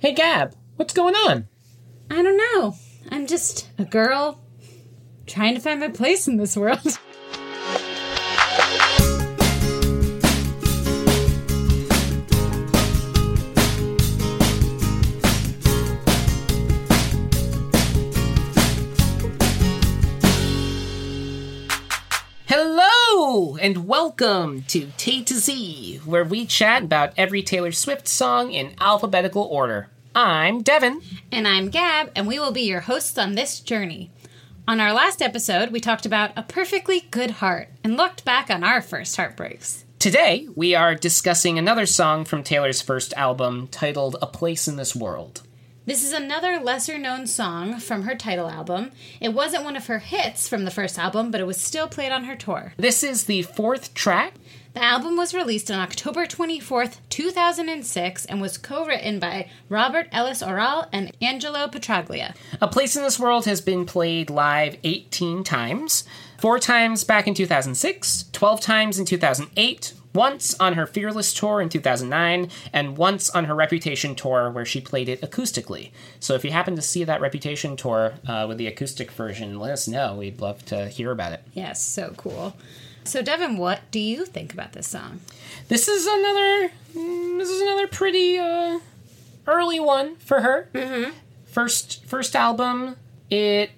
Hey, Gab, what's going on? I don't know. I'm just a girl trying to find my place in this world. and welcome to Tay to Z, where we chat about every Taylor Swift song in alphabetical order. I'm Devin. And I'm Gab, and we will be your hosts on this journey. On our last episode, we talked about a perfectly good heart and looked back on our first heartbreaks. Today, we are discussing another song from Taylor's first album titled A Place in This World. This is another lesser known song from her title album. It wasn't one of her hits from the first album, but it was still played on her tour. This is the fourth track. The album was released on October 24th, 2006, and was co written by Robert Ellis Orrall and Angelo Petraglia. A Place in This World has been played live 18 times. Four times back in 2006, 12 times in 2008, once on her Fearless tour in 2009, and once on her Reputation tour where she played it acoustically. So if you happen to see that Reputation tour uh, with the acoustic version, let us know. We'd love to hear about it. Yes, so cool. So, Devin, what do you think about this song? This is another. mm, This is another pretty uh, early one for her. Mm-hmm. First, first album. It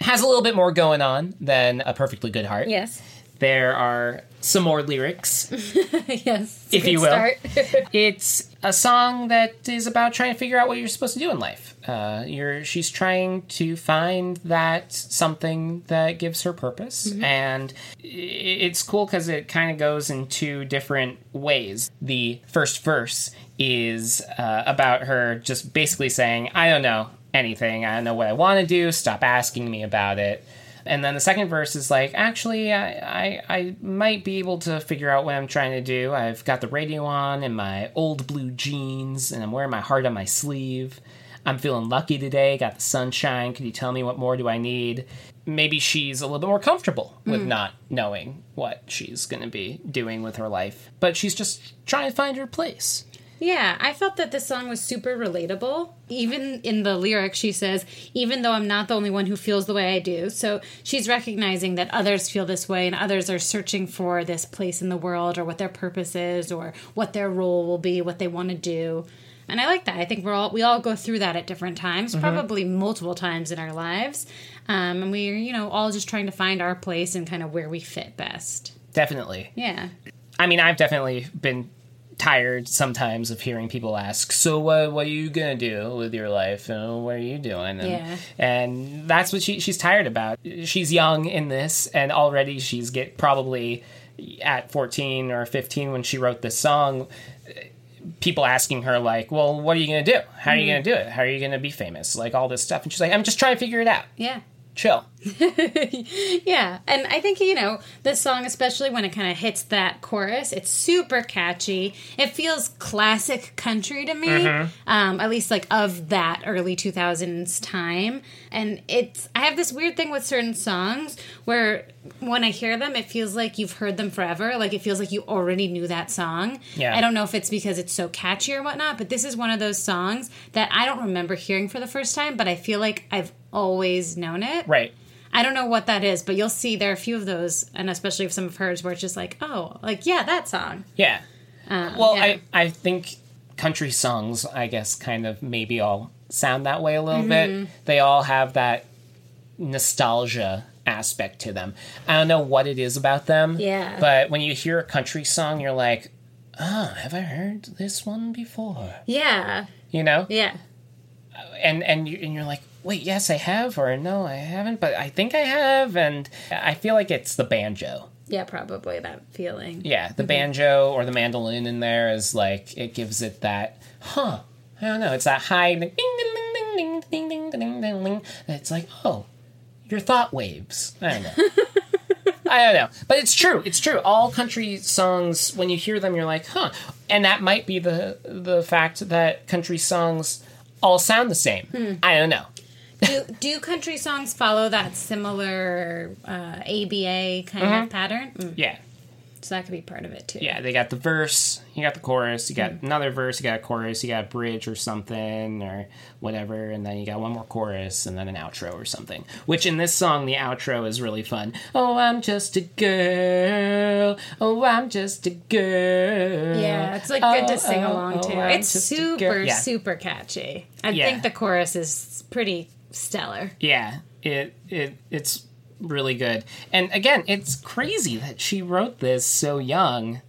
has a little bit more going on than a perfectly good heart. Yes. There are some more lyrics, yes. if you will. it's a song that is about trying to figure out what you're supposed to do in life. Uh, you're she's trying to find that something that gives her purpose, and it's cool because it kind of goes in two different ways. The first verse is uh, about her just basically saying, "I don't know anything. I don't know what I want to do. Stop asking me about it." And then the second verse is like, actually, I, I, I might be able to figure out what I'm trying to do. I've got the radio on and my old blue jeans, and I'm wearing my heart on my sleeve. I'm feeling lucky today, got the sunshine. Could you tell me what more do I need? Maybe she's a little bit more comfortable with mm. not knowing what she's going to be doing with her life, but she's just trying to find her place. Yeah, I felt that this song was super relatable. Even in the lyrics, she says, even though I'm not the only one who feels the way I do. So she's recognizing that others feel this way and others are searching for this place in the world or what their purpose is or what their role will be, what they want to do. And I like that. I think we're all we all go through that at different times, probably multiple times in our lives. Um, and we're, you know, all just trying to find our place and kind of where we fit best. Definitely. Yeah. I mean, I've definitely been tired sometimes of hearing people ask, "So what? What are you gonna do with your life? And what are you doing?" And, Yeah. and that's what she she's tired about. She's young in this, and already she's get probably at fourteen or fifteen when she wrote this song. People asking her like, "Well, what are you gonna do? How are you mm-hmm. gonna do it? How are you gonna be famous? Like all this stuff." And she's like, "I'm just trying to figure it out. Yeah. Chill." Yeah, and I think you know this song, especially when it kind of hits that chorus, it's super catchy. It feels classic country to me, um, at least like of that early two thousands time. And it's I have this weird thing with certain songs where when I hear them, it feels like you've heard them forever. Like it feels like you already knew that song. Yeah. I don't know if it's because it's so catchy or whatnot, but this is one of those songs that I don't remember hearing for the first time, but I feel like I've always known it. Right. I don't know what that is, but you'll see there are a few of those, and especially some of hers, where it's just like, oh, like yeah, that song. Yeah. Um, Well, yeah. I, I think country songs, I guess, kind of maybe all sound that way a little Mm-hmm. bit. They all have that nostalgia aspect to them. I don't know what it is about them. Yeah. But when you hear a country song, you're like, oh, have I heard this one before? yeah, You know? yeah, And and you and you're like, wait, yes, I have, or no, I haven't, but I think I have. And I feel like it's the banjo. Yeah, probably that feeling. Yeah, the mm-hmm. banjo or the mandolin in there is like, it gives it that, huh, I don't know, it's that high ding, ding, ding, ding, ding, ding, ding, ding. It's like, oh, your thought waves. I don't know. I don't know. But it's true. It's true. All country songs, when you hear them, you're like, huh. And that might be the the fact that country songs all sound the same. Hmm. I don't know do do country songs follow that similar uh, ABA kind of pattern? Mm. Yeah, So that could be part of it too. Yeah, they got the verse, you got the chorus, you got Mm-hmm. another verse, you got a chorus, you got a bridge or something or whatever, and then you got one more chorus and then an outro or something. Which in this song, the outro is really fun. Oh, I'm just a girl. Oh, I'm just a girl. Yeah, it's like good Oh, to sing oh, along oh, to. I'm It's super. Yeah. super catchy. I Yeah. think the chorus is pretty stellar. Yeah, it it it's really good. And again, it's crazy that she wrote this so young.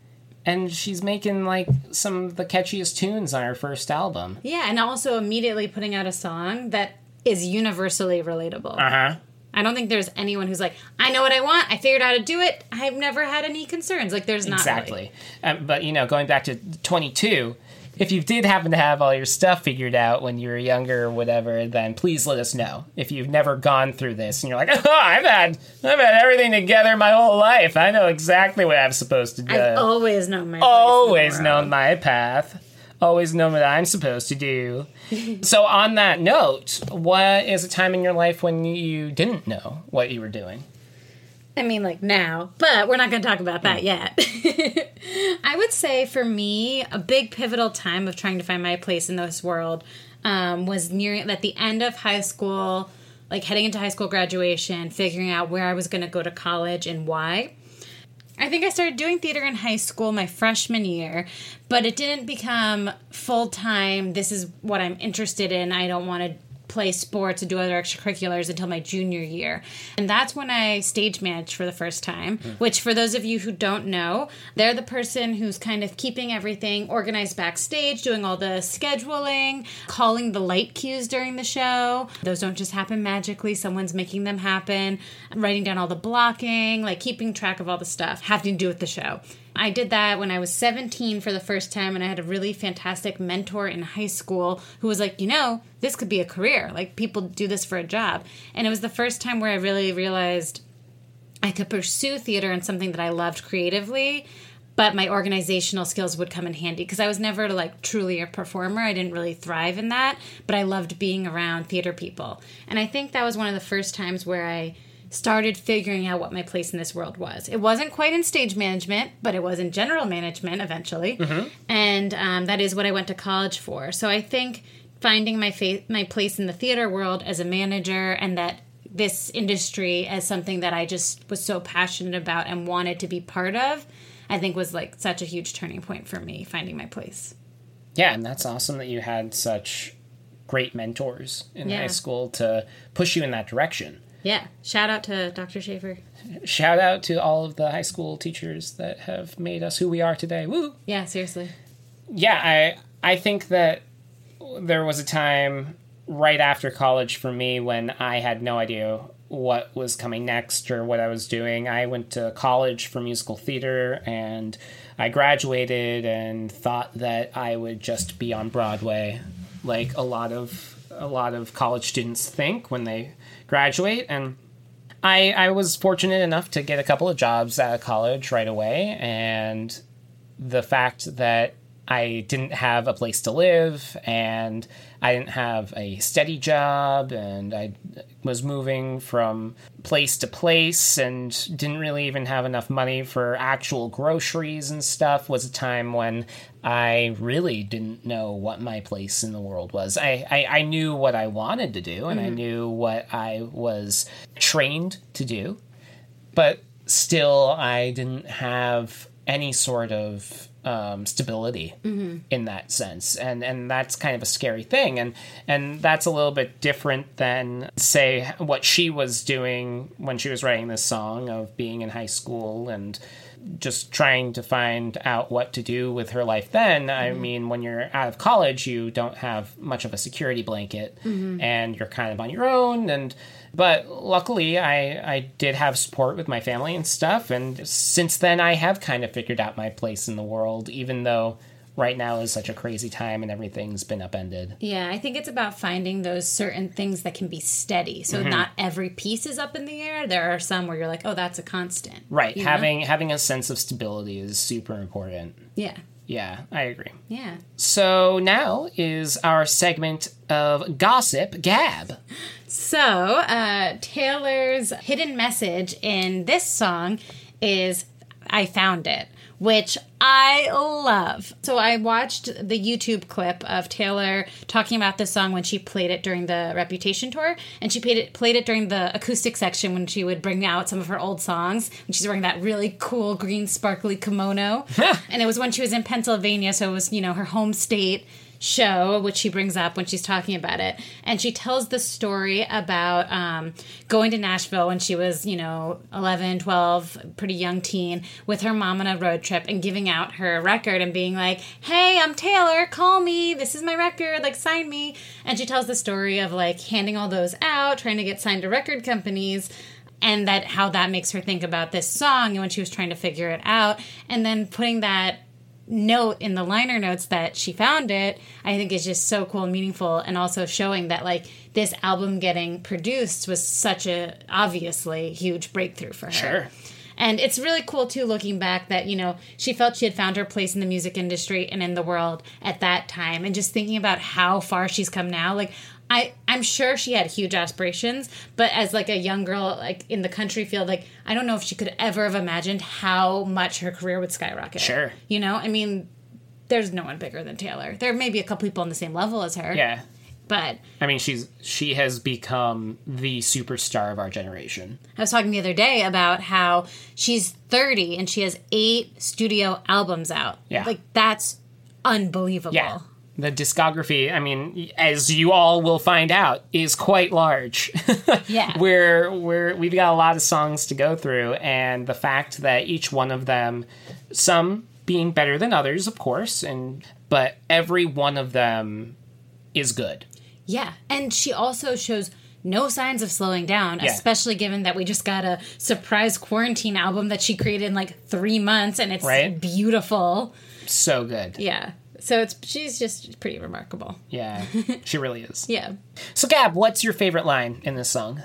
And she's making like some of the catchiest tunes on her first album. Yeah, and also immediately putting out a song that is universally relatable. Uh huh. I don't think there's anyone who's like, I know what I want. I figured out how to do it. I've never had any concerns. Like, there's not really. Exactly. Um, but, you know, going back to 22, if you did happen to have all your stuff figured out when you were younger or whatever, then please let us know. If you've never gone through this and you're like, oh, I've had, I've had everything together my whole life. I know exactly what I'm supposed to do. I've always known my place in the Always known my path. Always known what I'm supposed to do. so, on that note, what is a time in your life when you didn't know what you were doing? I mean, like now, but we're not going to talk about that yet. I would say for me, a big pivotal time of trying to find my place in this world um, was near at the end of high school, like heading into high school graduation, figuring out where I was going to go to college and why. I think I started doing theater in high school my freshman year, but it didn't become full time. This is what I'm interested in. I don't want to play sports and do other extracurriculars until my junior year. And that's when I stage managed for the first time, hmm. which, for those of you who don't know, they're the person who's kind of keeping everything organized backstage, doing all the scheduling, calling the light cues during the show. Those don't just happen magically, someone's making them happen, writing down all the blocking, like keeping track of all the stuff having to do with the show. I did that when I was 17 for the first time, and I had a really fantastic mentor in high school who was like, you know, this could be a career. Like, people do this for a job. And it was the first time where I really realized I could pursue theater and something that I loved creatively, but my organizational skills would come in handy because I was never like truly a performer. I didn't really thrive in that, but I loved being around theater people. And I think that was one of the first times where I started figuring out what my place in this world was. It wasn't quite in stage management, but it was in general management eventually. And um, that is what I went to college for. So I think finding my fa- my place in the theater world as a manager and that this industry as something that I just was so passionate about and wanted to be part of, I think was like such a huge turning point for me finding my place. Yeah, and that's awesome that you had such great mentors in Yeah. high school to push you in that direction. Yeah. Shout out to Dr. Schaefer. Shout out to all of the high school teachers that have made us who we are today. Woo! Yeah, seriously. Yeah, I I think that there was a time right after college for me when I had no idea what was coming next or what I was doing. I went to college for musical theater and I graduated and thought that I would just be on Broadway like a lot of a lot of college students think when they graduate and I, I was fortunate enough to get a couple of jobs out of college right away and the fact that I didn't have a place to live and I didn't have a steady job and I was moving from place to place and didn't really even have enough money for actual groceries and stuff was a time when I really didn't know what my place in the world was. I, I, I knew what I wanted to do and I mm-hmm. knew what I was trained to do but still I didn't have any sort of um, stability in that sense, and and that's kind of a scary thing, and and that's a little bit different than say what she was doing when she was writing this song of being in high school and just trying to find out what to do with her life then i mm-hmm. mean when you're out of college you don't have much of a security blanket mm-hmm. and you're kind of on your own and but luckily i i did have support with my family and stuff and since then i have kind of figured out my place in the world even though right now is such a crazy time and everything's been upended Yeah, I think it's about finding those certain things that can be steady. So not every piece is up in the air. There are some where you're like, oh, that's a constant. right You know? having having a sense of stability is super important Yeah. yeah i agree Yeah. So now is our segment of gossip gab. So, uh, Taylor's hidden message in this song is I Found It, which I love. So I watched the YouTube clip of Taylor talking about this song when she played it during the Reputation tour, and she played it played it during the acoustic section when she would bring out some of her old songs. And she's wearing that really cool green sparkly kimono, and it was when she was in Pennsylvania, so it was you know her home state show, which she brings up when she's talking about it. And she tells the story about um, going to Nashville when she was, you know, 11, 12, pretty young teen, with her mom on a road trip and giving out her record and being like, hey, I'm Taylor, call me. This is my record, like, sign me. And she tells the story of like handing all those out, trying to get signed to record companies and that how that makes her think about this song and when she was trying to figure it out and then putting that note in the liner notes that she found it i think is just so cool and meaningful and also showing that like this album getting produced was such a obviously huge breakthrough for her Sure. and it's really cool too looking back that you know she felt she had found her place in the music industry and in the world at that time and just thinking about how far she's come now like I, I'm sure she had huge aspirations, but as like a young girl, like in the country field, like I don't know if she could ever have imagined how much her career would skyrocket. Sure. You know, I mean, there's no one bigger than Taylor. There may be a couple people on the same level as her. Yeah. But I mean, she's she has become the superstar of our generation. I was talking the other day about how she's 30 and she has eight studio albums out. Yeah. Like that's unbelievable. Yeah. The discography, I mean, as you all will find out, is quite large. Yeah. we're we're we've got a lot of songs to go through, and the fact that each one of them, some being better than others, of course, and but every one of them is good. Yeah, and she also shows no signs of slowing down, Yeah. especially given that we just got a surprise quarantine album that she created in like three months, and it's Right. beautiful. So good. Yeah, so it's she's just pretty remarkable. Yeah, she really is. Yeah. So, Gab, what's your favorite line in this song?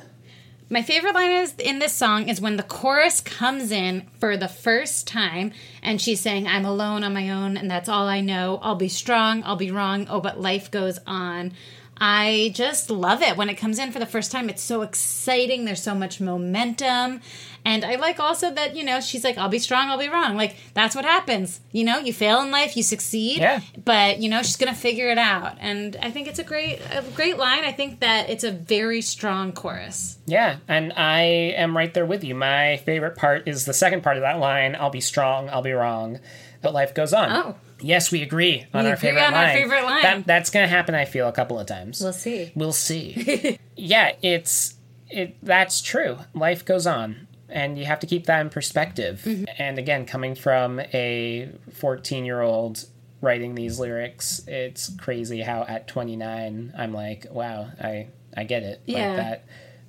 My favorite line is in this song is when the chorus comes in for the first time and she's saying, I'm alone on my own and that's all I know. I'll be strong, I'll be wrong. Oh, but life goes on. I just love it when it comes in for the first time. It's so exciting. There's so much momentum. And I like also that, you know, she's like, I'll be strong, I'll be wrong. Like, that's what happens. You know, you fail in life, you succeed. Yeah. But, you know, she's going to figure it out. And I think it's a great, a great line. I think that it's a very strong chorus. Yeah, and I am right there with you. My favorite part is the second part of that line I'll be strong, I'll be wrong, but life goes on. Oh. Yes, we agree on We our agree favorite on our line. favorite line. That, that's going to happen, I feel, a couple of times. We'll see. We'll see. yeah, it's it that's true. Life goes on. And you have to keep that in perspective. Mm-hmm. And again, coming from a 14 year old writing these lyrics, it's crazy how at 29 I'm like, wow, I I get it. Yeah. Like that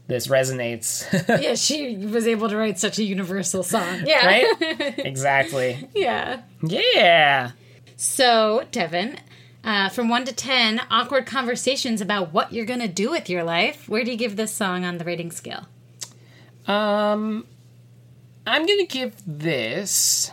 this resonates. yeah, she was able to write such a universal song. Yeah. right? exactly. Yeah. Yeah. So, Devin, uh, from 1 to 10, awkward conversations about what you're going to do with your life. Where do you give this song on the rating scale? Um, I'm gonna give this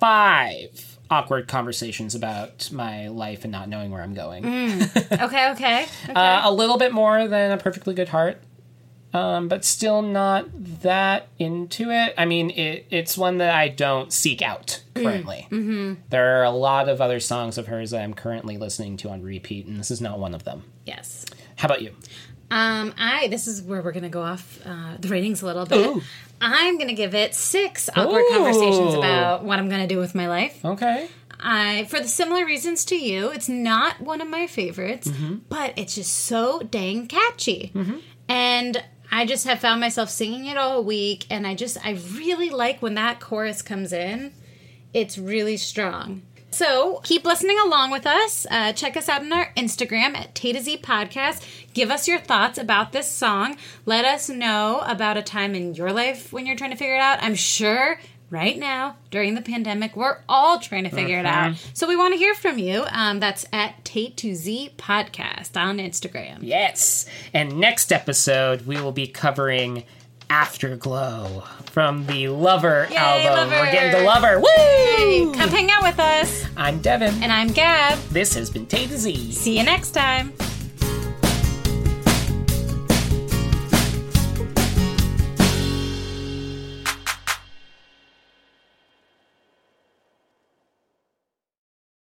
five awkward conversations about my life and not knowing where I'm going. Okay, okay. okay. Uh, a little bit more than a perfectly good heart, um, but still not that into it. I mean, it, it's one that I don't seek out currently. Mm-hmm. There are a lot of other songs of hers that I'm currently listening to on repeat, and this is not one of them. yes. How about you? Um, I this is where we're gonna go off uh, the ratings a little bit. Ooh. I'm gonna give it six awkward Ooh. conversations about what I'm gonna do with my life. Okay. I, for the similar reasons to you, it's not one of my favorites, Mm-hmm. but it's just so dang catchy. And I just have found myself singing it all week, and I just, I really like when that chorus comes in. It's really strong. So keep listening along with us. Uh, check us out on our Instagram at Tay to Z Podcast. Give us your thoughts about this song. Let us know about a time in your life when you're trying to figure it out. I'm sure right now during the pandemic we're all trying to figure it out. So we want to hear from you. Um, that's at Tay to Z Podcast on Instagram. Yes. And next episode, we will be covering Afterglow from the Lover Yay, album. Lover. We're getting the Lover. Woo! Come hang out with us. I'm Devin. And I'm Gab. this has been Tay to Z. See you next time.